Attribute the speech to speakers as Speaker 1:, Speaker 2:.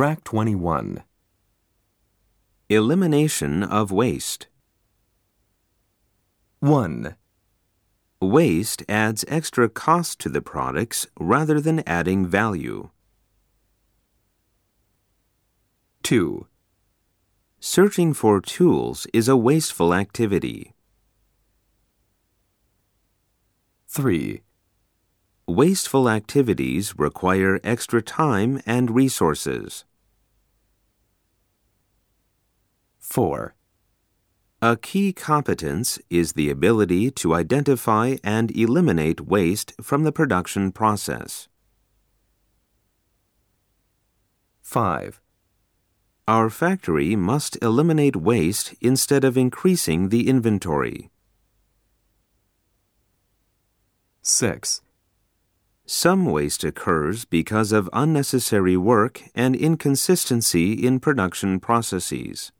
Speaker 1: Track 21.
Speaker 2: Elimination of waste.
Speaker 1: 1,
Speaker 2: Waste adds extra cost to the products rather than adding value.
Speaker 1: 2,
Speaker 2: Searching for tools is a wasteful activity.
Speaker 1: 3,
Speaker 2: Wasteful activities require extra time and resources.
Speaker 1: 4,
Speaker 2: A key competence is the ability to identify and eliminate waste from the production process.
Speaker 1: 5,
Speaker 2: Our factory must eliminate waste instead of increasing the inventory.
Speaker 1: 6,
Speaker 2: Some waste occurs because of unnecessary work and inconsistency in production processes.